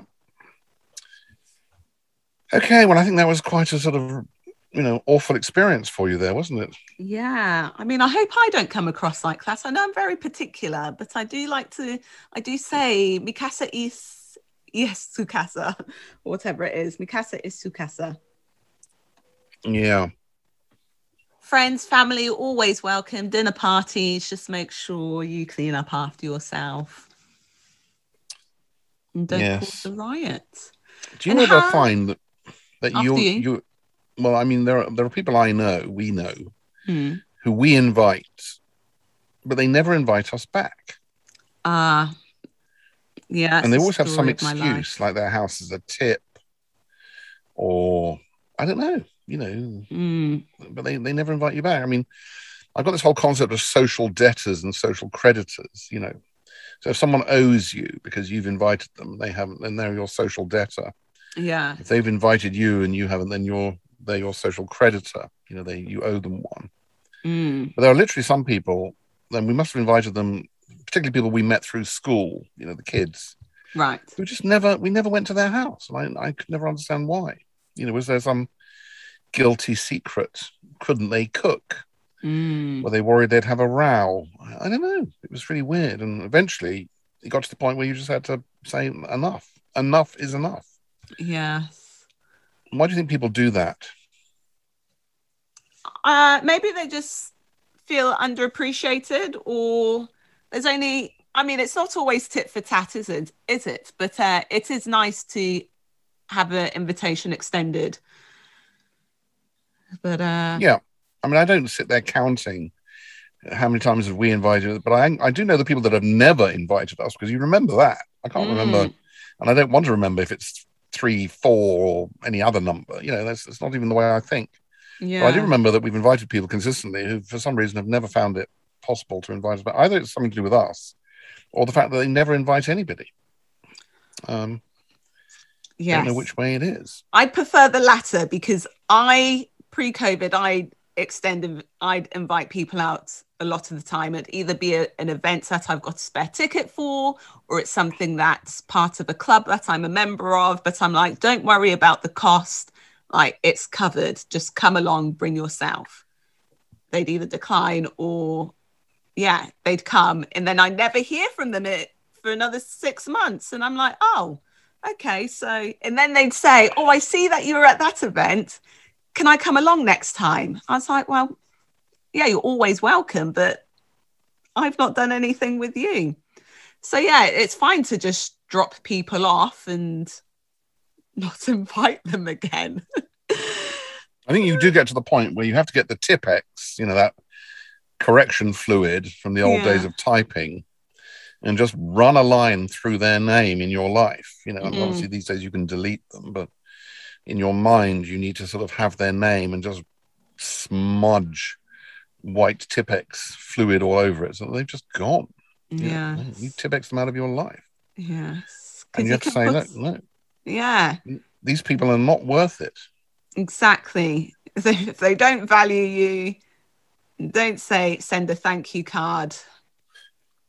okay well i think that was quite a sort of you know awful experience for you there wasn't it Yeah. I mean, I hope I don't come across like that. I know I'm very particular, but I do like to. I do say Mikasa is yes Sukasa, or <laughs> whatever it is. Mikasa is Sukasa. yeah friends, family, always welcome. Dinner parties, just make sure you clean up after yourself. And don't Yes. cause a riot. do you And ever how- find that that you. you well i mean there are there are people i know we know Hmm. who we invite but they never invite us back Ah, uh, yeah. And they always have some excuse, like their house is a tip, or I don't know, you know. Mm. But they, they never invite you back. I mean, I've got this whole concept of social debtors and social creditors, you know. So if someone owes you because you've invited them, they haven't, then they're your social debtor. Yeah. If they've invited you and you haven't, then you're they're your social creditor. You know, they you owe them one. Mm. But there are literally some people, then we must have invited them, particularly people we met through school, you know, the kids. Right. Who just never we never went to their house. And I, I could never understand why. You know, was there some guilty secret? Couldn't they cook? Mm. Were they worried they'd have a row? I don't know. It was really weird. And eventually it got to the point where you just had to say enough. Enough is enough. Yes. Why do you think people do that? Uh, maybe they just feel underappreciated, or there's only. I mean, it's not always tit for tat, is it? Is it? But uh, it is nice to have an invitation extended. But uh, yeah, I mean, I don't sit there counting how many times have we invited, but I I do know the people that have never invited us because you remember that. I can't mm. remember, and I don't want to remember if it's three, four, or any other number. You know, that's, that's not even the way I think. Yeah. But I do remember that we've invited people consistently who, for some reason, have never found it possible to invite us. But either it's something to do with us, or the fact that they never invite anybody. Um, yeah, don't know which way it is. I prefer the latter because I pre-COVID I extend I'd invite people out a lot of the time. It'd either be a, an event that I've got a spare ticket for, or it's something that's part of a club that I'm a member of. But I'm like, don't worry about the cost. Like it's covered. Just come along, bring yourself. They'd either decline or, yeah, they'd come, and then I never hear from them it, for another six months. And I'm like, oh, okay. So, and then they'd say, oh, I see that you were at that event. Can I come along next time? I was like, well, yeah, you're always welcome, but I've not done anything with you. So yeah, it's fine to just drop people off and not <laughs> invite them again. I think you do get to the point where you have to get the Tipp-Ex, you know, that correction fluid from the old yeah. days of typing, and just run a line through their name in your life. You know, mm-hmm. obviously these days you can delete them, but in your mind you need to sort of have their name and just smudge white Tipp-Ex fluid all over it. So they've just gone. Yeah. You, you Tipp-Ex them out of your life. Yes. And you, have to say, look, look. Yeah. These people are not worth it. Exactly. <laughs> If they don't value you, don't say send a thank you card.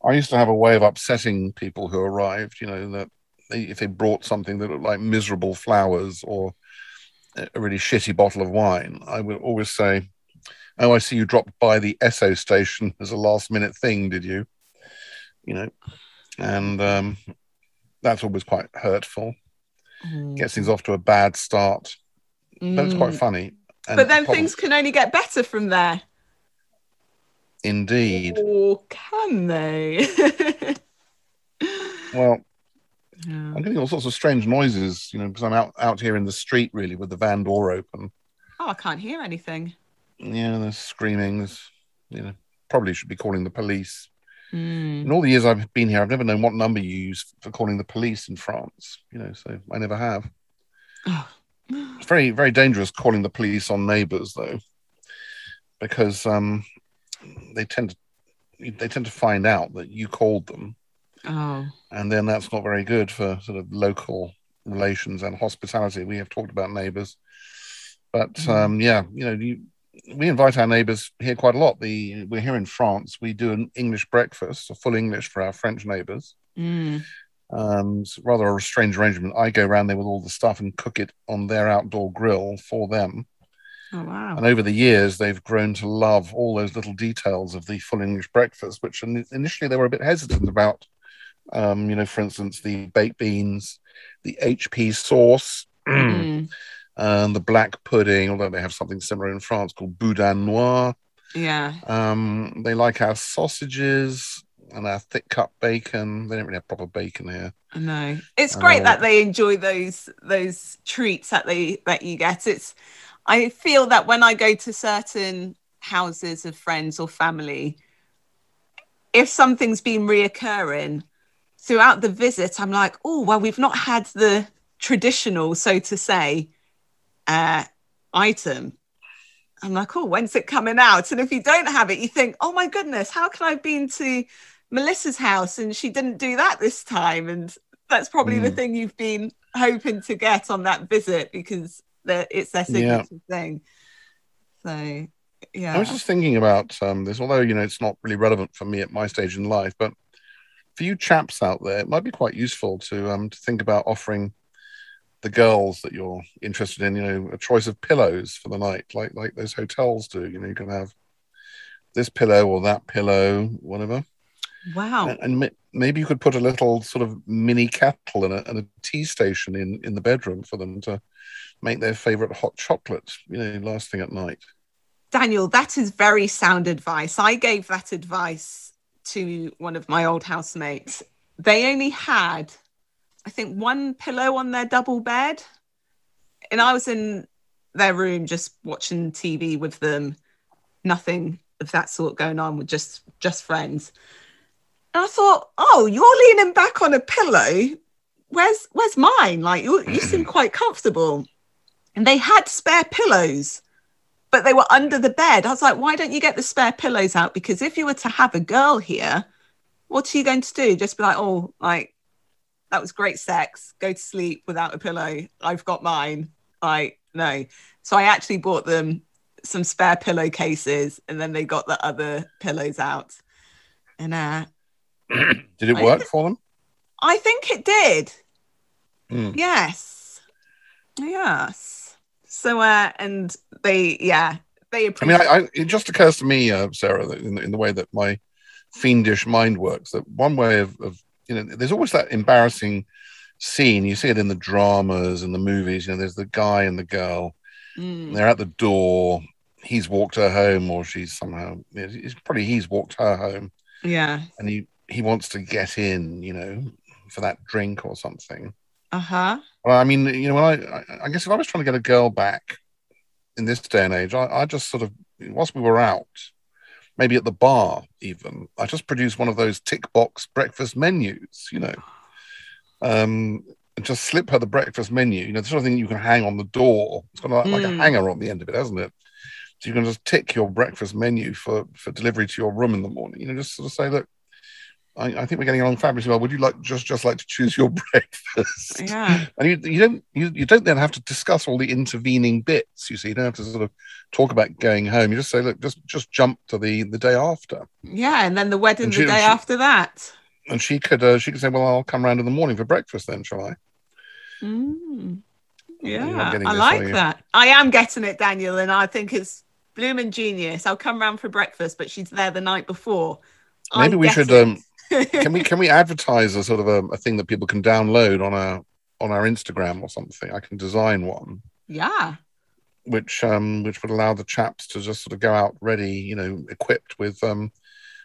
I used to have a way of upsetting people who arrived, you know, that they, if they brought something that looked like miserable flowers or a really shitty bottle of wine, I would always say, oh, I see you dropped by the Esso station <laughs> as a last minute thing, did you? You know, and um, that's always quite hurtful. Mm. Gets things off to a bad start, mm. but it's quite mm. funny. And but then things can only get better from there. Indeed. Or can they? <laughs> well, yeah. I'm getting all sorts of strange noises, you know, because I'm out out here in the street really with the van door open. Oh, I can't hear anything yeah, there's screaming. There's, you know, probably should be calling the police. Mm. In all the years I've been here, I've never known what number you use for calling the police in France. You know, so I never have. Oh. It's very, very dangerous calling the police on neighbours, though, because um, they tend to they tend to find out that you called them, oh. and then that's not very good for sort of local relations and hospitality. We have talked about neighbours, but mm. um, yeah, you know, you we invite our neighbours here quite a lot. The we're here in France. We do an English breakfast, a full English for our French neighbours. Mm. Um, it's rather a strange arrangement. I go around there with all the stuff and cook it on their outdoor grill for them. Oh wow! And over the years, they've grown to love all those little details of the full English breakfast, which initially they were a bit hesitant about. Um, you know, for instance, the baked beans, the HP sauce. Mm and the black pudding, although they have something similar in France called boudin noir. Yeah. Um, they like our sausages and our thick cut bacon. They don't really have proper bacon here. No, it's great uh, that they enjoy those those treats that they that you get. It's I feel that when I go to certain houses of friends or family, if something's been reoccurring throughout the visit, I'm like, oh, well, we've not had the traditional, so to say, uh, item. I'm like, oh, when's it coming out? And if you don't have it, you think, oh my goodness, how can I have been to Melissa's house and she didn't do that this time? And that's probably mm. the thing you've been hoping to get on that visit because it's their signature yeah. thing. So yeah. I was just thinking about um, this, although you know it's not really relevant for me at my stage in life, but for you chaps out there, it might be quite useful to um, to think about offering the girls that you're interested in, you know, a choice of pillows for the night, like like those hotels do. You know, you can have this pillow or that pillow, whatever. Wow. And, and maybe you could put a little sort of mini kettle and a, and a tea station in in the bedroom for them to make their favorite hot chocolate, you know, last thing at night. Daniel, that is very sound advice. I gave that advice to one of my old housemates. They only had, I think, one pillow on their double bed. And I was in their room just watching TV with them. Nothing of that sort going on with just just friends. And I thought, oh, you're leaning back on a pillow. Where's where's mine? Like you, you seem <clears throat> quite comfortable. And they had spare pillows but they were under the bed. I was like, why don't you get the spare pillows out? Because if you were to have a girl here, what are you going to do? Just be like, oh, like that was great sex. Go to sleep without a pillow. I've got mine. Like, no. So I actually bought them some spare pillowcases and then they got the other pillows out. And uh <clears throat> did it work I, for them? I think it did. Mm. Yes. Yes. So, uh, and they, yeah, they. I mean, I, I, it just occurs to me, uh, Sarah, that in, in the way that my fiendish mind works, that one way of, of, you know, there's always that embarrassing scene. You see it in the dramas and the movies. You know, there's the guy and the girl. Mm. They're at the door. He's walked her home, or she's somehow. It's probably he's walked her home. Yeah. And he he wants to get in, you know, for that drink or something. Uh huh. Well, I mean, you know, when I, I guess if I was trying to get a girl back in this day and age, I, I just sort of, whilst we were out, maybe at the bar even, I just produced one of those tick box breakfast menus, you know, um, and just slip her the breakfast menu, you know, the sort of thing you can hang on the door. It's got like, mm. like a hmm. hanger on the end of it, hasn't it? So you can just tick your breakfast menu for for delivery to your room in the morning. You know, just sort of say, look, I, I, think we're getting along fabulously well. Would you like just just like to choose your <laughs> breakfast? Yeah. And you, you don't you, you don't then have to discuss all the intervening bits. You see, you don't have to sort of talk about going home. You just say, look, just just jump to the the day after. Yeah, and then the wedding the day she, after that. And she could uh, she could say, well, I'll come round in the morning for breakfast then, shall I? Mm. Yeah, I like that. I am getting it, Daniel, and I think it's blooming genius. I'll come round for breakfast, but she's there the night before. Maybe I we should um can we can we advertise a sort of a, a, thing that people can download on our on our Instagram or something? I can design one. Yeah. Which um which would allow the chaps to just sort of go out ready, you know, equipped with um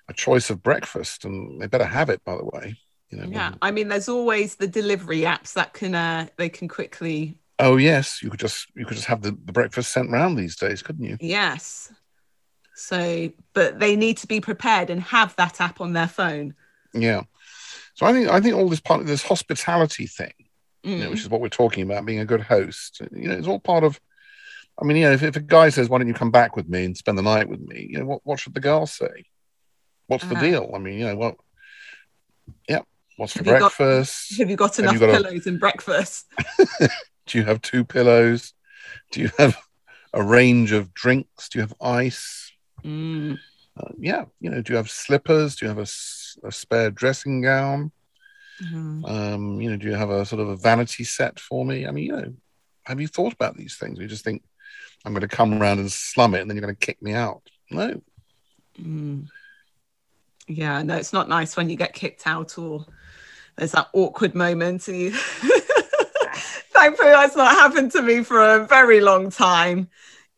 a choice of breakfast, and they better have it, by the way. You know. Yeah, I mean, there's always the delivery apps that can uh they can quickly. Oh yes, you could just you could just have the, the breakfast sent round these days, couldn't you? Yes. So, but they need to be prepared and have that app on their phone. Yeah. So I think I think all this part of this hospitality thing, mm. you know, which mm. is what we're talking about, being a good host, you know, it's all part of. I mean, you know, if, if a guy says, "Why don't you come back with me and spend the night with me?" You know, what what should the girl say? What's uh-huh. the deal? I mean, you know, what? Yeah, what's for have breakfast? got, have you got enough you got pillows a, and breakfast? <laughs> do you have two pillows? Do you have a range of drinks? Do you have ice? Mm. Uh, yeah, you know, do you have slippers? Do you have a a spare dressing gown? Mm-hmm. Um, you know, do you have a sort of a vanity set for me? I mean, you know, have you thought about these things? You just think I'm going to come around and slum it, and then you're going to kick me out. No. Mm. Yeah, no, it's not nice when you get kicked out or there's that awkward moment. And you... <laughs> Thankfully, that's not happened to me for a very long time.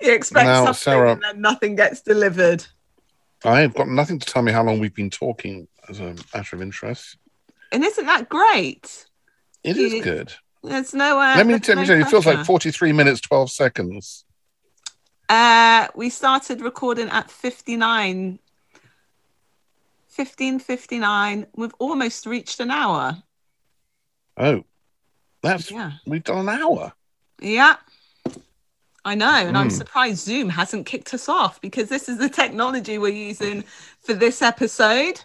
You expect now, something Sarah, and then nothing gets delivered. I've got nothing to tell me how long we've been talking as a matter of interest. And isn't that great? It you, is good. There's no. Uh, let me, tell, no you, it feels like 43 minutes, 12 seconds. Uh, we started recording at 59. 15.59. We've almost reached an hour. Oh, that's Yeah. we've done an hour. Yeah. I know. And I'm Hmm. surprised Zoom hasn't kicked us off because this is the technology we're using for this episode.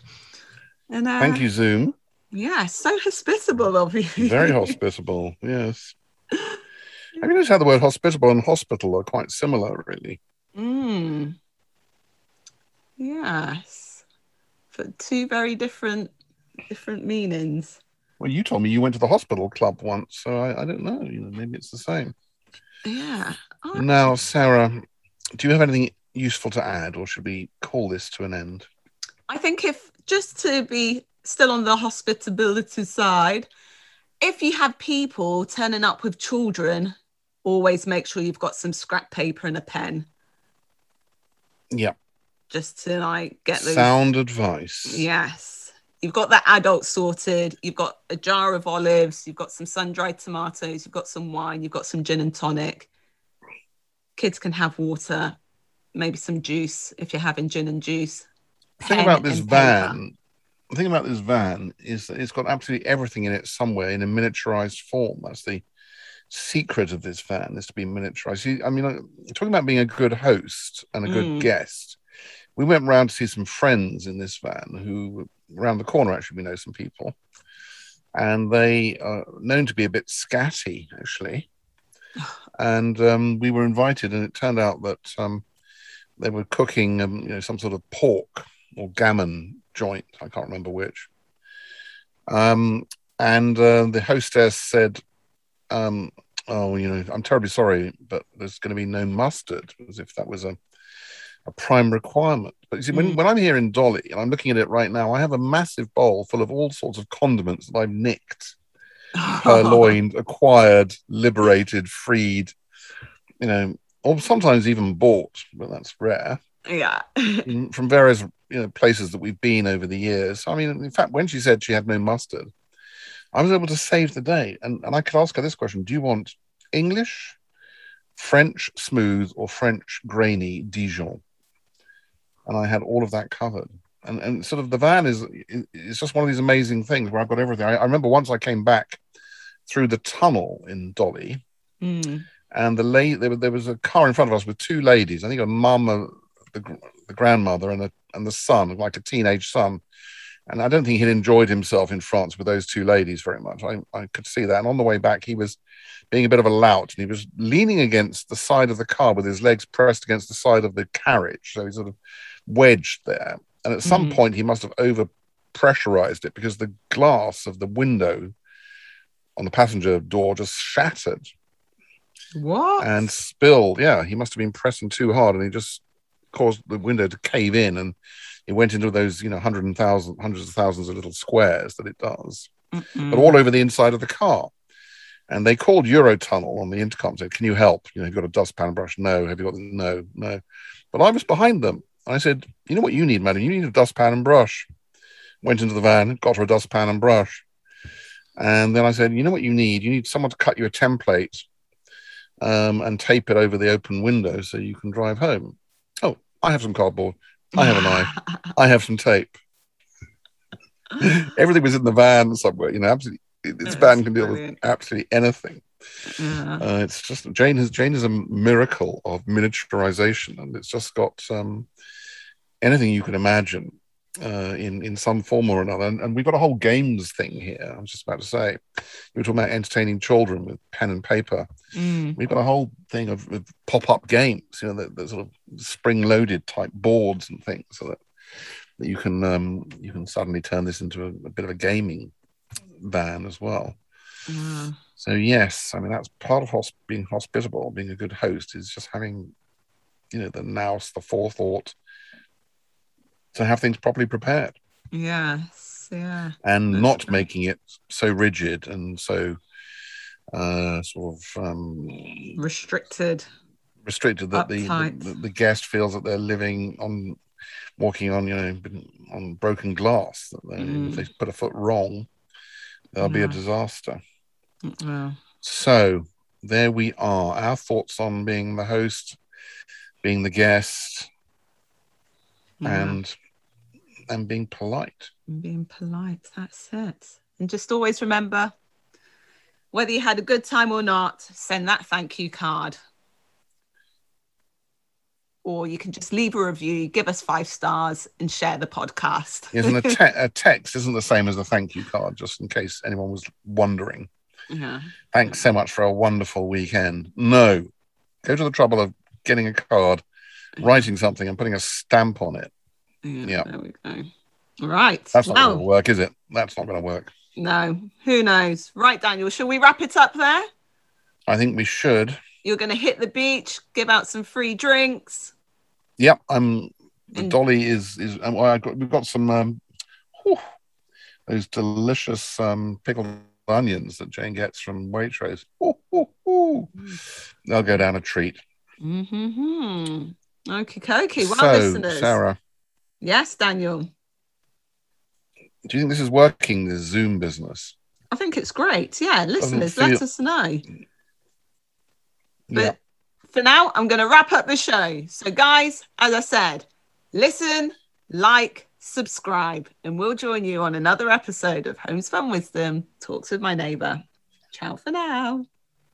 And uh, Thank you, Zoom. Yeah, so hospitable of you. Very hospitable. Yes. Have you noticed how the word hospitable and hospital are quite similar, really? Mm. Yes. For two very different different meanings. Well, you told me you went to the hospital club once, so I, I don't know. You know, maybe it's the same. Yeah. Oh, Now, Sarah, do you have anything useful to add, or should we call this to an end? I think if just to be still on the hospitability side, if you have people turning up with children, always make sure you've got some scrap paper and a pen Yeah. just to like get those. Sound advice. Yes. You've got that adult sorted. You've got a jar of olives. You've got some sun dried tomatoes. You've got some wine. You've got some gin and tonic. Kids can have water, maybe some juice if you're having gin and juice. The thing about this paper. van, the thing about this van is that it's got absolutely everything in it somewhere in a miniaturized form. That's the secret of this van is to be miniaturized. I mean, talking about being a good host and a good Mm. guest. We went round to see some friends in this van who around the corner actually we know some people. And they are known to be a bit scatty, actually. <sighs> And um, we were invited, and it turned out that um, they were cooking, um, you know, some sort of pork or gammon joint. I can't remember which. Um, and uh, the hostess said, um, "Oh, you know, I'm terribly sorry, but there's going to be no mustard, as if that was a a prime requirement." But you see, when, Mm. when I'm here in Dolly and I'm looking at it right now, I have a massive bowl full of all sorts of condiments that I've nicked, <laughs> purloined, acquired, liberated, freed, you know, or sometimes even bought, but that's rare yeah. <laughs> from various you know places that we've been over the years. I mean, in fact, when she said she had no mustard, I was able to save the day, and and I could ask her this question: Do you want English, French smooth, or French grainy Dijon? And I had all of that covered. And and sort of the van is it's just one of these amazing things where I've got everything. I, I remember once I came back through the tunnel in Dolly, Mm. and the lady there, there was a car in front of us with two ladies. I think a mum, a, the, the grandmother, and a and the son, like a teenage son. And I don't think he'd enjoyed himself in France with those two ladies very much. I, I could see that. And on the way back, he was being a bit of a lout, and he was leaning against the side of the car with his legs pressed against the side of the carriage, so he's sort of wedged there. And at some Mhm. point, he must have over pressurized it because the glass of the window on the passenger door just shattered What? and spilled. Yeah, he must have been pressing too hard, and he just caused the window to cave in, and it went into those, you know, hundred and thousand, hundreds of thousands of little squares that it does, Mm-mm. but all over the inside of the car. And they called Eurotunnel on the intercom, said, "Can you help? You know, you've got a dustpan and brush? No. Have you got no, no?" But I was behind them. I said, "You know what you need, madam? You need a dustpan and brush." Went into the van, got her a dustpan and brush, and then I said, "You know what you need? You need someone to cut you a template um, and tape it over the open window so you can drive home. I have some cardboard. I have a knife. <laughs> I have some tape. Everything was in the van somewhere. You know, absolutely. This van can deal brilliant. with absolutely anything. Yeah. Uh, it's just Jane has Jane is a miracle of miniaturization, and it's just got um, anything you can imagine uh, in in some form or another. And, and we've got a whole games thing here. I was just about to say, you were talking about entertaining children with pen and paper. Mm. We've got a whole thing of, of pop-up games, you know, the, the sort of spring-loaded type boards and things, so that, that you can um, you can suddenly turn this into a, a bit of a gaming van as well. Yeah. So yes, I mean that's part of hosp- being hospitable, being a good host, is just having, you know, the nous, the forethought to have things properly prepared Yes. Yeah. and not making it so rigid and so uh, sort of um, Restricted. restricted that the, the the guest feels that they're living on walking on you know on broken glass that they, Mm. if they put a foot wrong there'll be a disaster so there we are our thoughts on being the host being the guest and and being polite. And being polite. That's it. And just always remember whether you had a good time or not, send that thank you card. Or you can just leave a review, give us five stars, and share the podcast. Isn't a, <laughs> te- a text isn't the same as a thank you card, just in case anyone was wondering. yeah. Thanks so much for a wonderful weekend. No, go to the trouble of getting a card, writing something, and putting a stamp on it. Yeah. There we go. Right. That's not well, going to work, is it? That's not going to work. no, who knows? Right, Daniel, shall we wrap it up there? I think we should. You're going to hit the beach, give out some free drinks. Yep, I'm. The And- dolly is is. Um, well, I got, we've got some um, whew, those delicious um, pickled onions that Jane gets from Waitrose. Ooh, ooh, ooh. They'll go down a treat. Mm-hmm. Okay, okay. Well, so, listeners. Sarah, Yes, Daniel. do you think this is working? the Zoom business? I think it's great. Yeah, listeners, feel- let us know. But Yeah. for now, I'm going to wrap up the show. So, guys, as I said, listen, like, subscribe, and we'll join you on another episode of Homes Fun Wisdom Talks with My Neighbor. Ciao for now.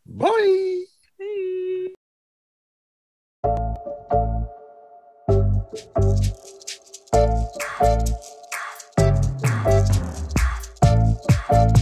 Bye. Bye. Thank you.